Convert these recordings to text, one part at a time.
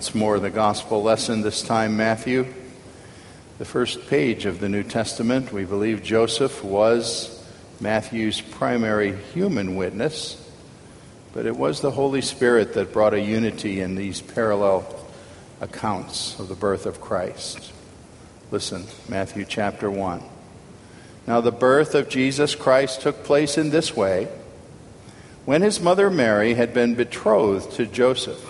Once more, the gospel lesson, this time Matthew, the first page of the New Testament. We believe Joseph was Matthew's primary human witness, but it was the Holy Spirit that brought a unity in these parallel accounts of the birth of Christ. Listen, Matthew chapter 1. Now, the birth of Jesus Christ took place in this way when his mother Mary had been betrothed to Joseph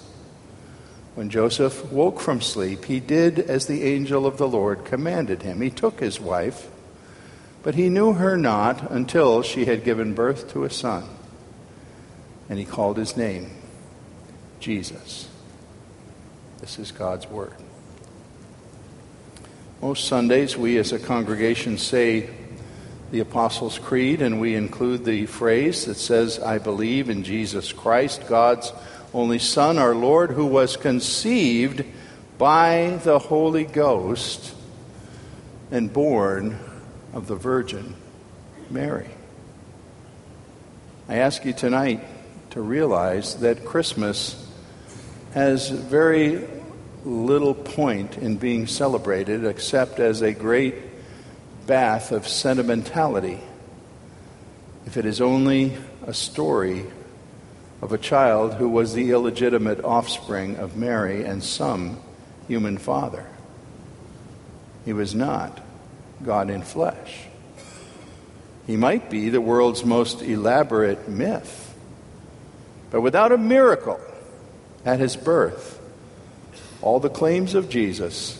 When Joseph woke from sleep, he did as the angel of the Lord commanded him. He took his wife, but he knew her not until she had given birth to a son. And he called his name Jesus. This is God's Word. Most Sundays, we as a congregation say the Apostles' Creed, and we include the phrase that says, I believe in Jesus Christ, God's only Son, our Lord, who was conceived by the Holy Ghost and born of the Virgin Mary. I ask you tonight to realize that Christmas has very little point in being celebrated except as a great bath of sentimentality if it is only a story of a child who was the illegitimate offspring of Mary and some human father. He was not God in flesh. He might be the world's most elaborate myth, but without a miracle at his birth, all the claims of Jesus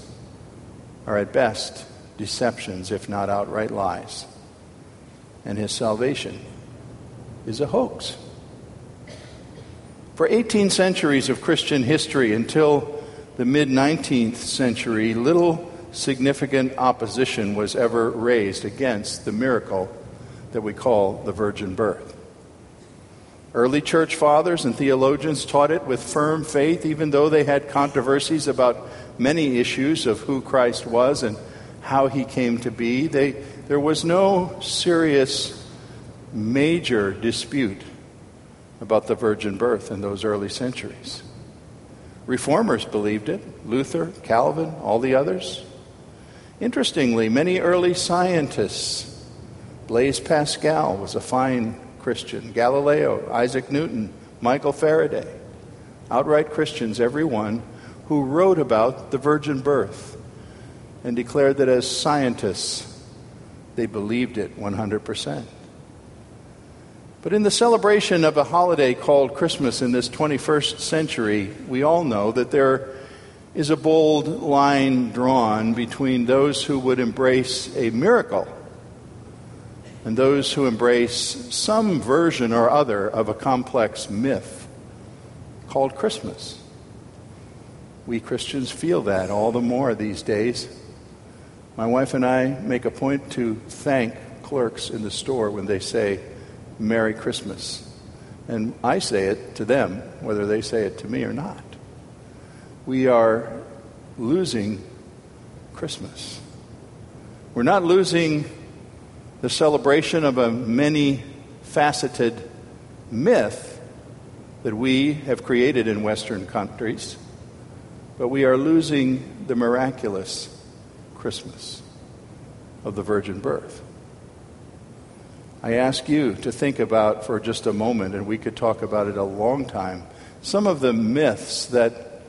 are at best deceptions, if not outright lies. And his salvation is a hoax. For 18 centuries of Christian history until the mid 19th century, little significant opposition was ever raised against the miracle that we call the virgin birth. Early church fathers and theologians taught it with firm faith, even though they had controversies about many issues of who Christ was and how he came to be. They, there was no serious, major dispute about the virgin birth in those early centuries. Reformers believed it Luther, Calvin, all the others. Interestingly, many early scientists, Blaise Pascal was a fine Christian, Galileo, Isaac Newton, Michael Faraday, outright Christians, every one, who wrote about the virgin birth and declared that as scientists, they believed it 100%. But in the celebration of a holiday called Christmas in this 21st century, we all know that there is a bold line drawn between those who would embrace a miracle and those who embrace some version or other of a complex myth called Christmas. We Christians feel that all the more these days. My wife and I make a point to thank clerks in the store when they say, Merry Christmas. And I say it to them, whether they say it to me or not. We are losing Christmas. We're not losing the celebration of a many faceted myth that we have created in Western countries, but we are losing the miraculous Christmas of the virgin birth. I ask you to think about for just a moment, and we could talk about it a long time, some of the myths that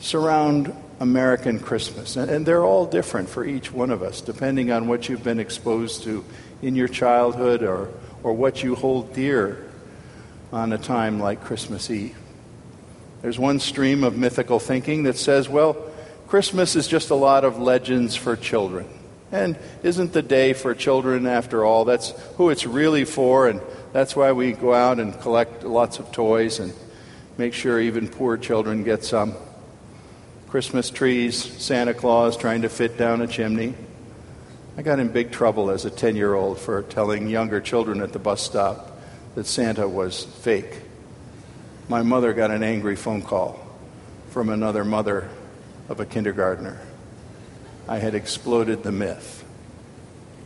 surround American Christmas. And they're all different for each one of us, depending on what you've been exposed to in your childhood or, or what you hold dear on a time like Christmas Eve. There's one stream of mythical thinking that says, well, Christmas is just a lot of legends for children. And isn't the day for children after all? That's who it's really for, and that's why we go out and collect lots of toys and make sure even poor children get some. Christmas trees, Santa Claus trying to fit down a chimney. I got in big trouble as a 10 year old for telling younger children at the bus stop that Santa was fake. My mother got an angry phone call from another mother of a kindergartner. I had exploded the myth.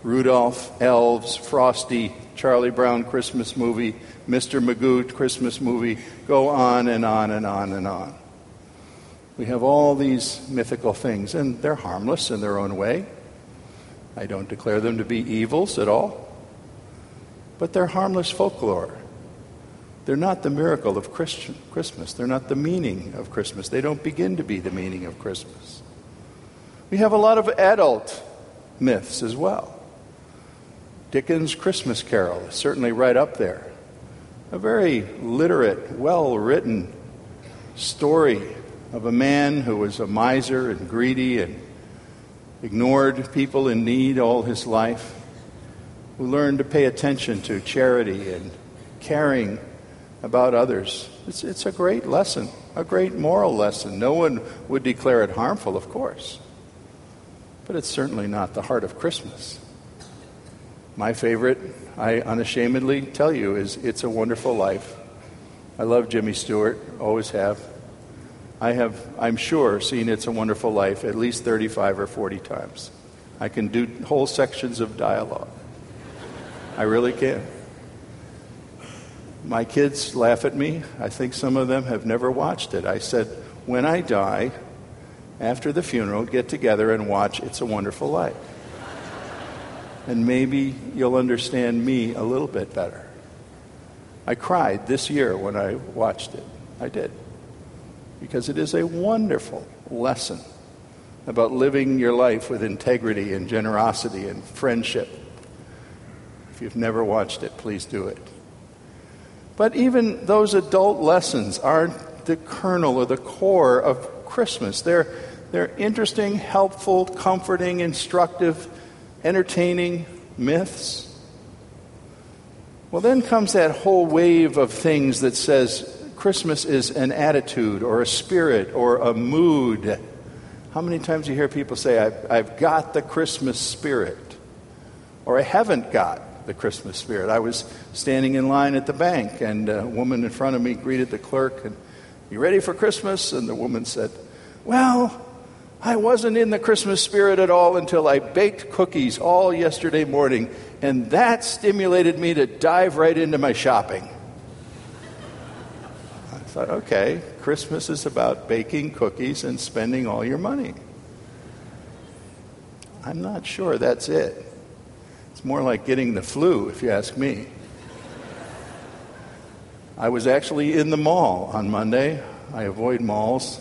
Rudolph, elves, Frosty, Charlie Brown Christmas movie, Mr. Magoo Christmas movie, go on and on and on and on. We have all these mythical things, and they're harmless in their own way. I don't declare them to be evils at all, but they're harmless folklore. They're not the miracle of Christian, Christmas. They're not the meaning of Christmas. They don't begin to be the meaning of Christmas. We have a lot of adult myths as well. Dickens' Christmas Carol is certainly right up there. A very literate, well written story of a man who was a miser and greedy and ignored people in need all his life, who learned to pay attention to charity and caring about others. It's, it's a great lesson, a great moral lesson. No one would declare it harmful, of course, but it's certainly not the heart of Christmas. My favorite, I unashamedly tell you, is It's a Wonderful Life. I love Jimmy Stewart, always have. I have, I'm sure, seen It's a Wonderful Life at least 35 or 40 times. I can do whole sections of dialogue. I really can. My kids laugh at me. I think some of them have never watched it. I said, when I die, after the funeral, get together and watch It's a Wonderful Life. And maybe you'll understand me a little bit better. I cried this year when I watched it. I did because it is a wonderful lesson about living your life with integrity and generosity and friendship. If you've never watched it, please do it. But even those adult lessons aren't the kernel or the core of Christmas. They're, they're interesting, helpful, comforting, instructive, entertaining myths. Well, then comes that whole wave of things that says Christmas is an attitude or a spirit or a mood. How many times do you hear people say, I've, I've got the Christmas spirit? Or I haven't got the Christmas spirit. I was standing in line at the bank, and a woman in front of me greeted the clerk, and, You ready for Christmas? And the woman said, Well, I wasn't in the Christmas spirit at all until I baked cookies all yesterday morning, and that stimulated me to dive right into my shopping I thought, okay, Christmas is about baking cookies and spending all your money. I'm not sure that's it. It's more like getting the flu, if you ask me. I was actually in the mall on Monday. I avoid malls,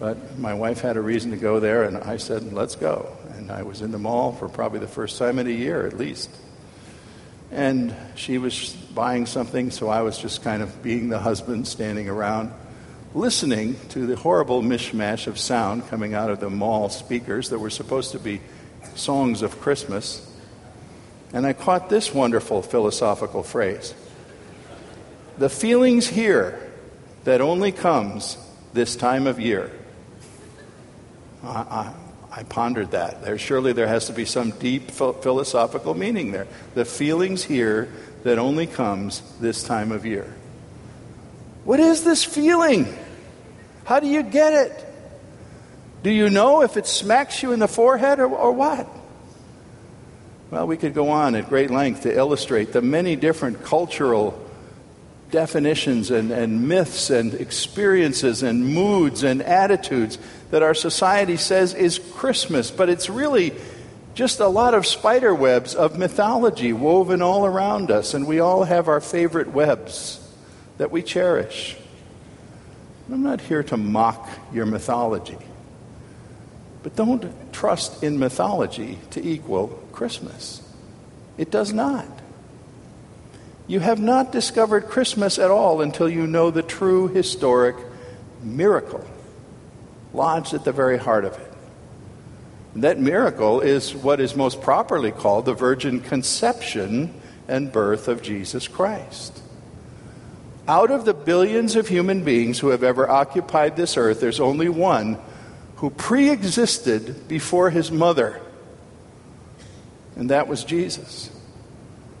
but my wife had a reason to go there, and I said, let's go. And I was in the mall for probably the first time in a year at least. And she was buying something, so I was just kind of being the husband standing around, listening to the horrible mishmash of sound coming out of the mall speakers that were supposed to be songs of Christmas. And I caught this wonderful philosophical phrase The feelings here that only comes this time of year. I, I, I pondered that. There, surely there has to be some deep philosophical meaning there. The feelings here that only comes this time of year. What is this feeling? How do you get it? Do you know if it smacks you in the forehead or, or what? Well, we could go on at great length to illustrate the many different cultural definitions and, and myths and experiences and moods and attitudes that our society says is Christmas, but it's really just a lot of spider webs of mythology woven all around us, and we all have our favorite webs that we cherish. I'm not here to mock your mythology, but don't trust in mythology to equal Christmas. It does not. You have not discovered Christmas at all until you know the true historic miracle lodged at the very heart of it. That miracle is what is most properly called the virgin conception and birth of Jesus Christ. Out of the billions of human beings who have ever occupied this earth, there's only one who pre existed before his mother, and that was Jesus.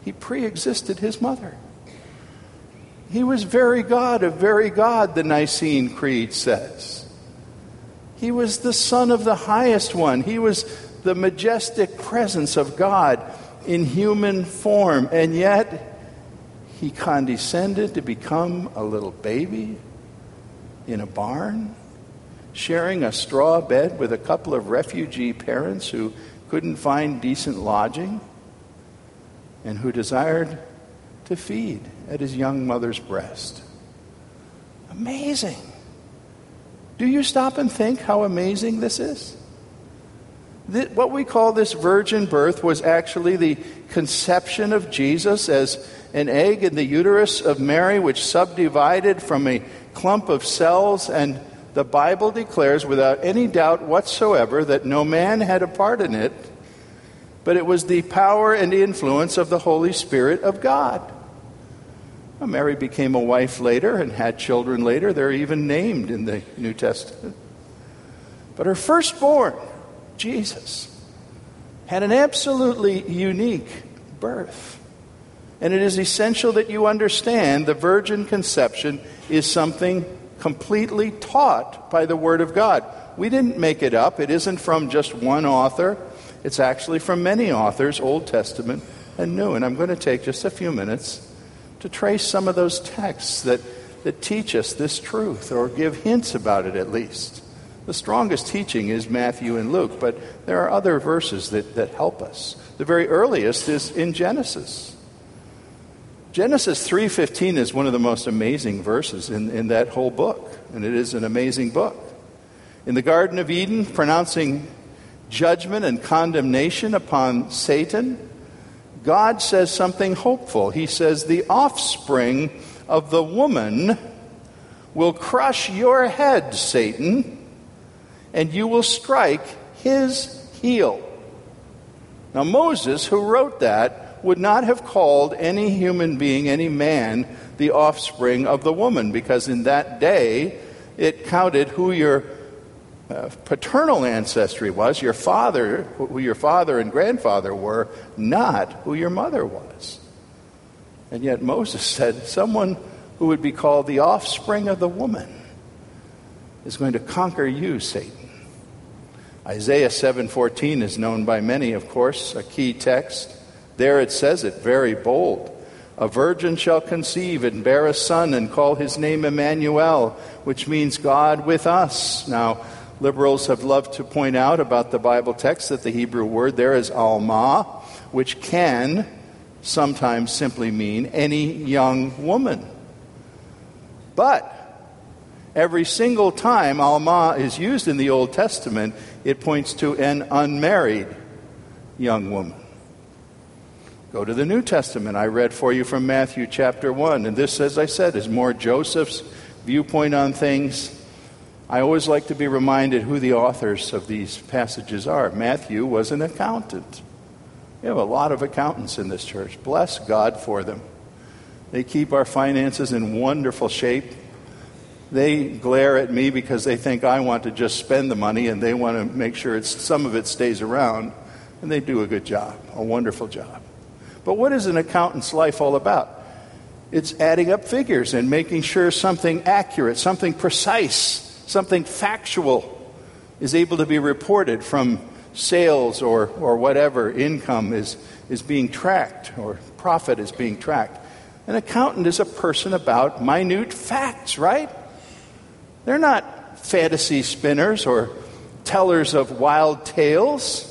He pre existed his mother. He was very God of very God, the Nicene Creed says. He was the Son of the highest one. He was the majestic presence of God in human form. And yet, he condescended to become a little baby in a barn, sharing a straw bed with a couple of refugee parents who couldn't find decent lodging and who desired to feed at his young mother's breast. Amazing. Do you stop and think how amazing this is? what we call this virgin birth was actually the conception of Jesus as an egg in the uterus of Mary, which subdivided from a clump of cells. And the Bible declares without any doubt whatsoever that no man had a part in it but it was the power and influence of the Holy Spirit of God. Mary became a wife later and had children later. They're even named in the New Testament. But her firstborn, Jesus, had an absolutely unique birth. And it is essential that you understand the virgin conception is something completely taught by the Word of God. We didn't make it up, it isn't from just one author. It's actually from many authors, Old Testament and New. And I'm going to take just a few minutes to trace some of those texts that, that teach us this truth or give hints about it at least. The strongest teaching is Matthew and Luke, but there are other verses that, that help us. The very earliest is in Genesis. Genesis 3:15 is one of the most amazing verses in, in that whole book, and it is an amazing book. In the Garden of Eden, pronouncing judgment and condemnation upon Satan, God says something hopeful. He says, The offspring of the woman will crush your head, Satan, and you will strike his heel. Now, Moses, who wrote that, would not have called any human being, any man, the offspring of the woman, because in that day it counted who your uh, paternal ancestry was, your father, who your father and grandfather were, not who your mother was. And yet Moses said, someone who would be called the offspring of the woman is going to conquer you, Satan. Isaiah 7:14 is known by many, of course, a key text. There it says it very bold. A virgin shall conceive and bear a son and call his name Emmanuel, which means God with us. Now, Liberals have loved to point out about the Bible text that the Hebrew word there is alma, which can sometimes simply mean any young woman. But every single time alma is used in the Old Testament, it points to an unmarried young woman. Go to the New Testament. I read for you from Matthew chapter 1. And this, as I said, is more Joseph's viewpoint on things I always like to be reminded who the authors of these passages are. Matthew was an accountant. We have a lot of accountants in this church. Bless God for them. They keep our finances in wonderful shape. they glare at me because they think I want to just spend the money and they want to make sure some of it stays around. And they do a good job, a wonderful job. But what is an accountant's life all about? It's adding up figures and making sure something accurate, something precise, something factual is able to be reported from sales or, or whatever income is, is being tracked or profit is being tracked. An accountant is a person about minute facts, right? They're not fantasy spinners or tellers of wild tales.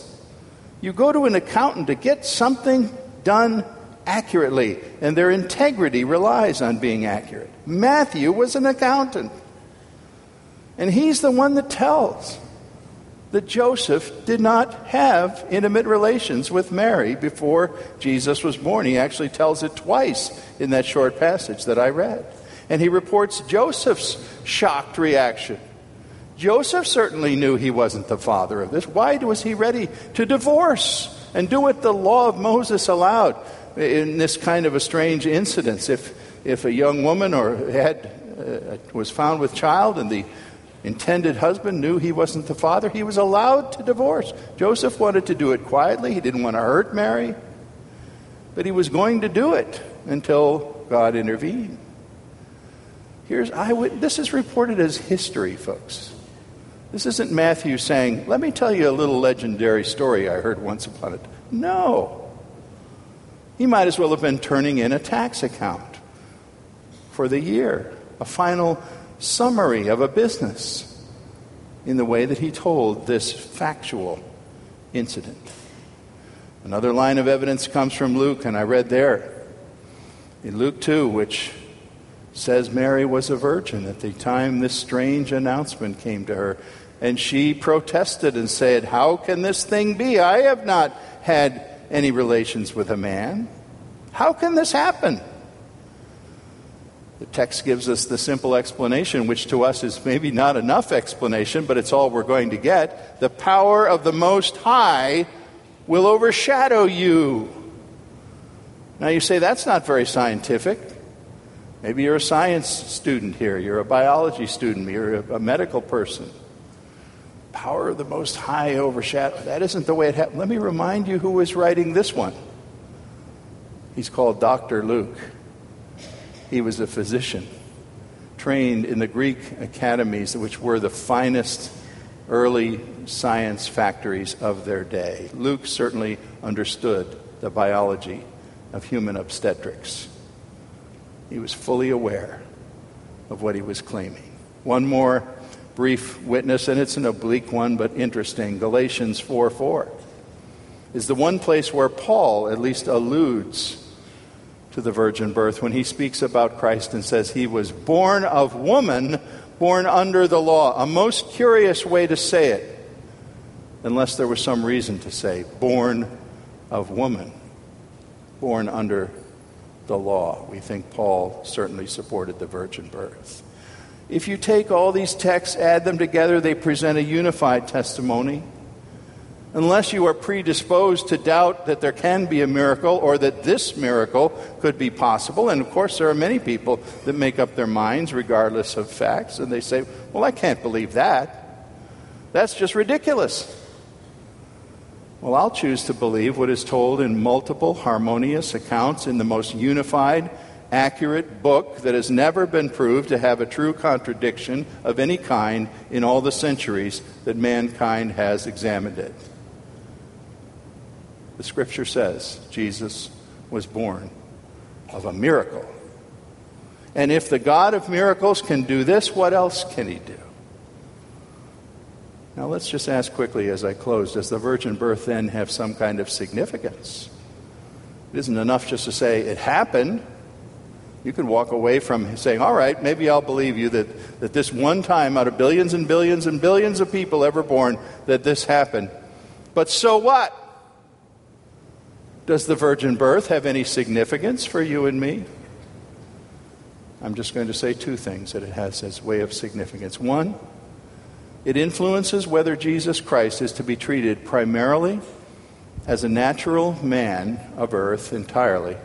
You go to an accountant to get something done accurately, and their integrity relies on being accurate. Matthew was an accountant, and he's the one that tells that Joseph did not have intimate relations with Mary before Jesus was born. He actually tells it twice in that short passage that I read. And he reports Joseph's shocked reaction. Joseph certainly knew he wasn't the father of this. Why was he ready to divorce and do what the law of Moses allowed in this kind of a strange incident? If, if a young woman or had, uh, was found with child and the intended husband knew he wasn't the father, he was allowed to divorce. Joseph wanted to do it quietly, he didn't want to hurt Mary, but he was going to do it until God intervened. Here's eyewitness. This is reported as history, folks. This isn't Matthew saying, Let me tell you a little legendary story I heard once upon it. No. He might as well have been turning in a tax account for the year, a final summary of a business in the way that he told this factual incident. Another line of evidence comes from Luke, and I read there in Luke 2, which says Mary was a virgin at the time this strange announcement came to her. And she protested and said, How can this thing be? I have not had any relations with a man. How can this happen? The text gives us the simple explanation, which to us is maybe not enough explanation, but it's all we're going to get. The power of the Most High will overshadow you. Now you say that's not very scientific. Maybe you're a science student here, you're a biology student, you're a, medical person. Power of the Most High overshadow. That isn't the way it happened. Let me remind you who was writing this one. He's called Dr. Luke. He was a physician, trained in the Greek academies, which were the finest early science factories of their day. Luke certainly understood the biology of human obstetrics. He was fully aware of what he was claiming. One more brief witness, and it's an oblique one, but interesting. Galatians 4 4 is the one place where Paul at least alludes to the virgin birth when he speaks about Christ and says he was born of woman, born under the law. A most curious way to say it, unless there was some reason to say born of woman, born under the law. We think Paul certainly supported the virgin birth. If you take all these texts, add them together, they present a unified testimony. Unless you are predisposed to doubt that there can be a miracle or that this miracle could be possible, and of course, there are many people that make up their minds regardless of facts, and they say, Well, I can't believe that. That's just ridiculous. Well, I'll choose to believe what is told in multiple harmonious accounts in the most unified, accurate book that has never been proved to have a true contradiction of any kind in all the centuries that mankind has examined it. The scripture says Jesus was born of a miracle. And if the God of miracles can do this, what else can he do? Now, let's just ask quickly as I close does the virgin birth then have some kind of significance? It isn't enough just to say it happened. You can walk away from saying, all right, maybe I'll believe you that, that this one time out of billions and billions and billions of people ever born, that this happened. But so what? Does the virgin birth have any significance for you and me? I'm just going to say two things that it has as way of significance. One, it influences whether Jesus Christ is to be treated primarily as a natural man of earth entirely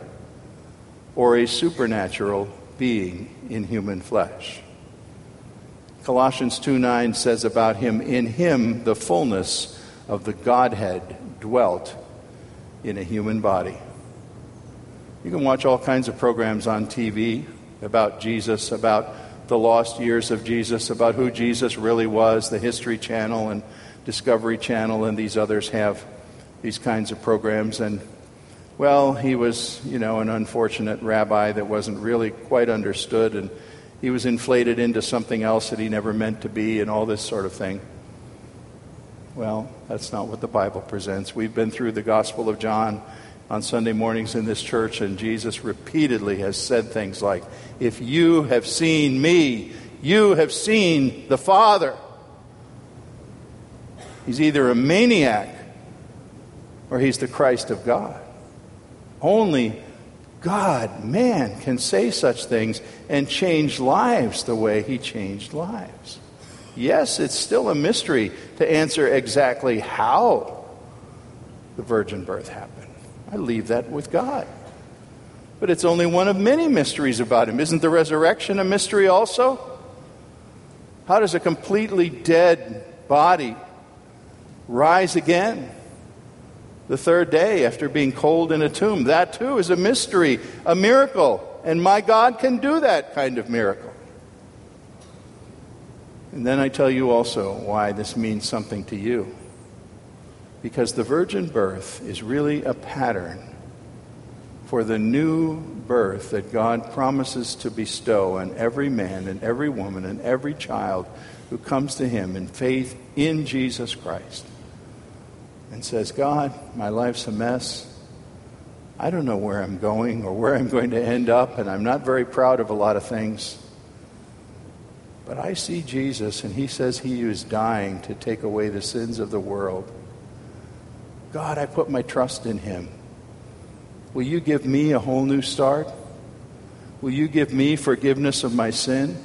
or a supernatural being in human flesh. Colossians 2 9 says about him, In him the fullness of the Godhead dwelt in a human body. You can watch all kinds of programs on TV about Jesus, about the lost years of Jesus, about who Jesus really was. The History Channel and Discovery Channel and these others have these kinds of programs. And, well, he was, you know, an unfortunate rabbi that wasn't really quite understood, and he was inflated into something else that he never meant to be, and all this sort of thing. Well, that's not what the Bible presents. We've been through the Gospel of John on Sunday mornings in this church, and Jesus repeatedly has said things like, If you have seen me, you have seen the Father. He's either a maniac or he's the Christ of God. Only God, man, can say such things and change lives the way he changed lives. Yes, it's still a mystery to answer exactly how the virgin birth happened. I leave that with God. But it's only one of many mysteries about him. Isn't the resurrection a mystery also? How does a completely dead body rise again the third day after being cold in a tomb? That too is a mystery, a miracle. And my God can do that kind of miracle. And then I tell you also why this means something to you because the virgin birth is really a pattern for the new birth that God promises to bestow on every man and every woman and every child who comes to Him in faith in Jesus Christ and says, God, my life's a mess. I don't know where I'm going or where I'm going to end up, and I'm not very proud of a lot of things. But I see Jesus, and He says He is dying to take away the sins of the world. God, I put my trust in him. Will you give me a whole new start? Will you give me forgiveness of my sin?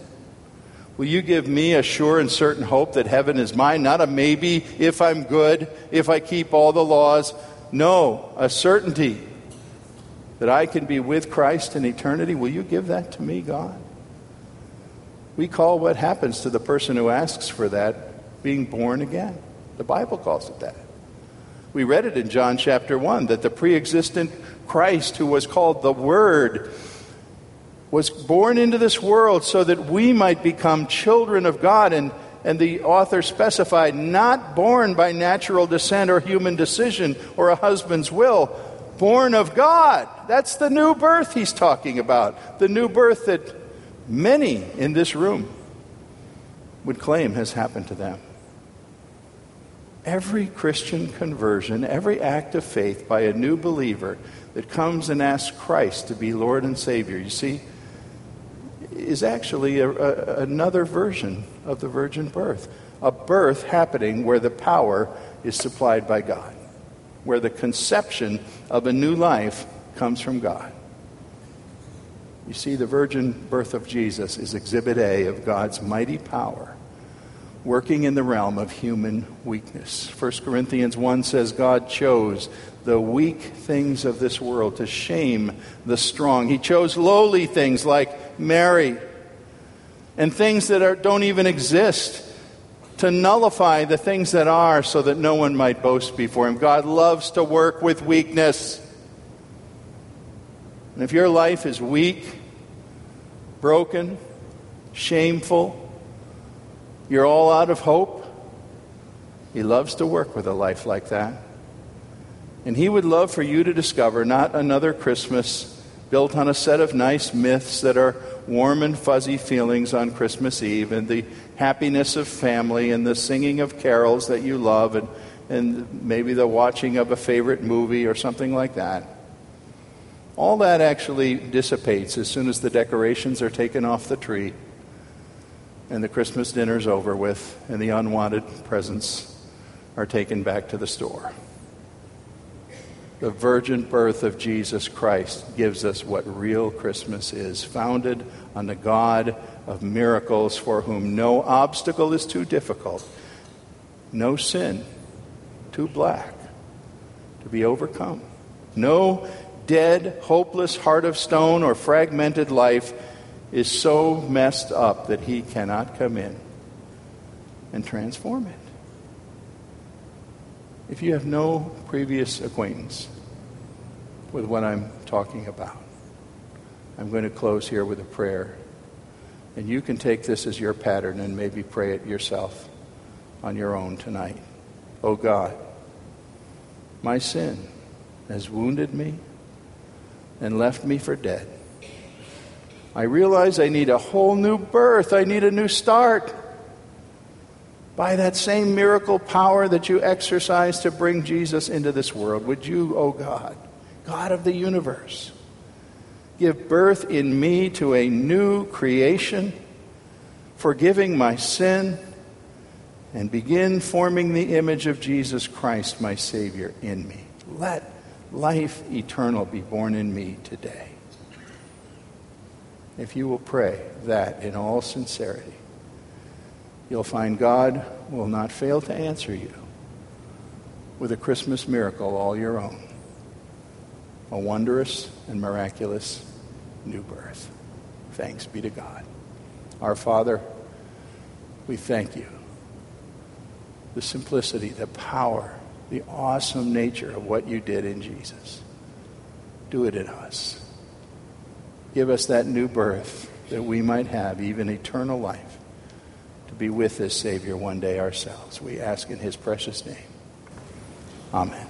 Will you give me a sure and certain hope that heaven is mine? Not a maybe if I'm good, if I keep all the laws. No, a certainty that I can be with Christ in eternity. Will you give that to me, God? We call what happens to the person who asks for that being born again. The Bible calls it that. We read it in John chapter 1 that the pre existent Christ, who was called the Word, was born into this world so that we might become children of God. And, and the author specified, not born by natural descent or human decision or a husband's will, born of God. That's the new birth he's talking about. The new birth that many in this room would claim has happened to them. Every Christian conversion, every act of faith by a new believer that comes and asks Christ to be Lord and Savior, you see, is actually a, a, another version of the virgin birth. A birth happening where the power is supplied by God, where the conception of a new life comes from God. You see, the virgin birth of Jesus is exhibit A of God's mighty power working in the realm of human weakness. 1 Corinthians 1 says God chose the weak things of this world to shame the strong. He chose lowly things like Mary and things that are, don't even exist to nullify the things that are so that no one might boast before him. God loves to work with weakness. And if your life is weak, broken, shameful, you're all out of hope. He loves to work with a life like that. And He would love for you to discover not another Christmas built on a set of nice myths that are warm and fuzzy feelings on Christmas Eve and the happiness of family and the singing of carols that you love and, and maybe the watching of a favorite movie or something like that. All that actually dissipates as soon as the decorations are taken off the tree and the Christmas dinner's over with, and the unwanted presents are taken back to the store. The virgin birth of Jesus Christ gives us what real Christmas is, founded on the God of miracles for whom no obstacle is too difficult, no sin too black to be overcome, no dead, hopeless heart of stone or fragmented life is so messed up that he cannot come in. and transform it. If you have no previous acquaintance with what I'm talking about, I'm going to close here with a prayer. And you can take this as your pattern and maybe pray it yourself on your own tonight. Oh God, my sin has wounded me and left me for dead. I realize I need a whole new birth. I need a new start. By that same miracle power that you exercise to bring Jesus into this world, would you, O oh God, God of the universe, give birth in me to a new creation, forgiving my sin, and begin forming the image of Jesus Christ, my Savior, in me. Let life eternal be born in me today. If you will pray that in all sincerity, you'll find God will not fail to answer you with a Christmas miracle all your own a wondrous and miraculous new birth. Thanks be to God. Our Father, we thank you. The simplicity, the power, the awesome nature of what you did in Jesus. Do it in us. Give us that new birth that we might have even eternal life to be with this Savior one day ourselves. We ask in his precious name. Amen.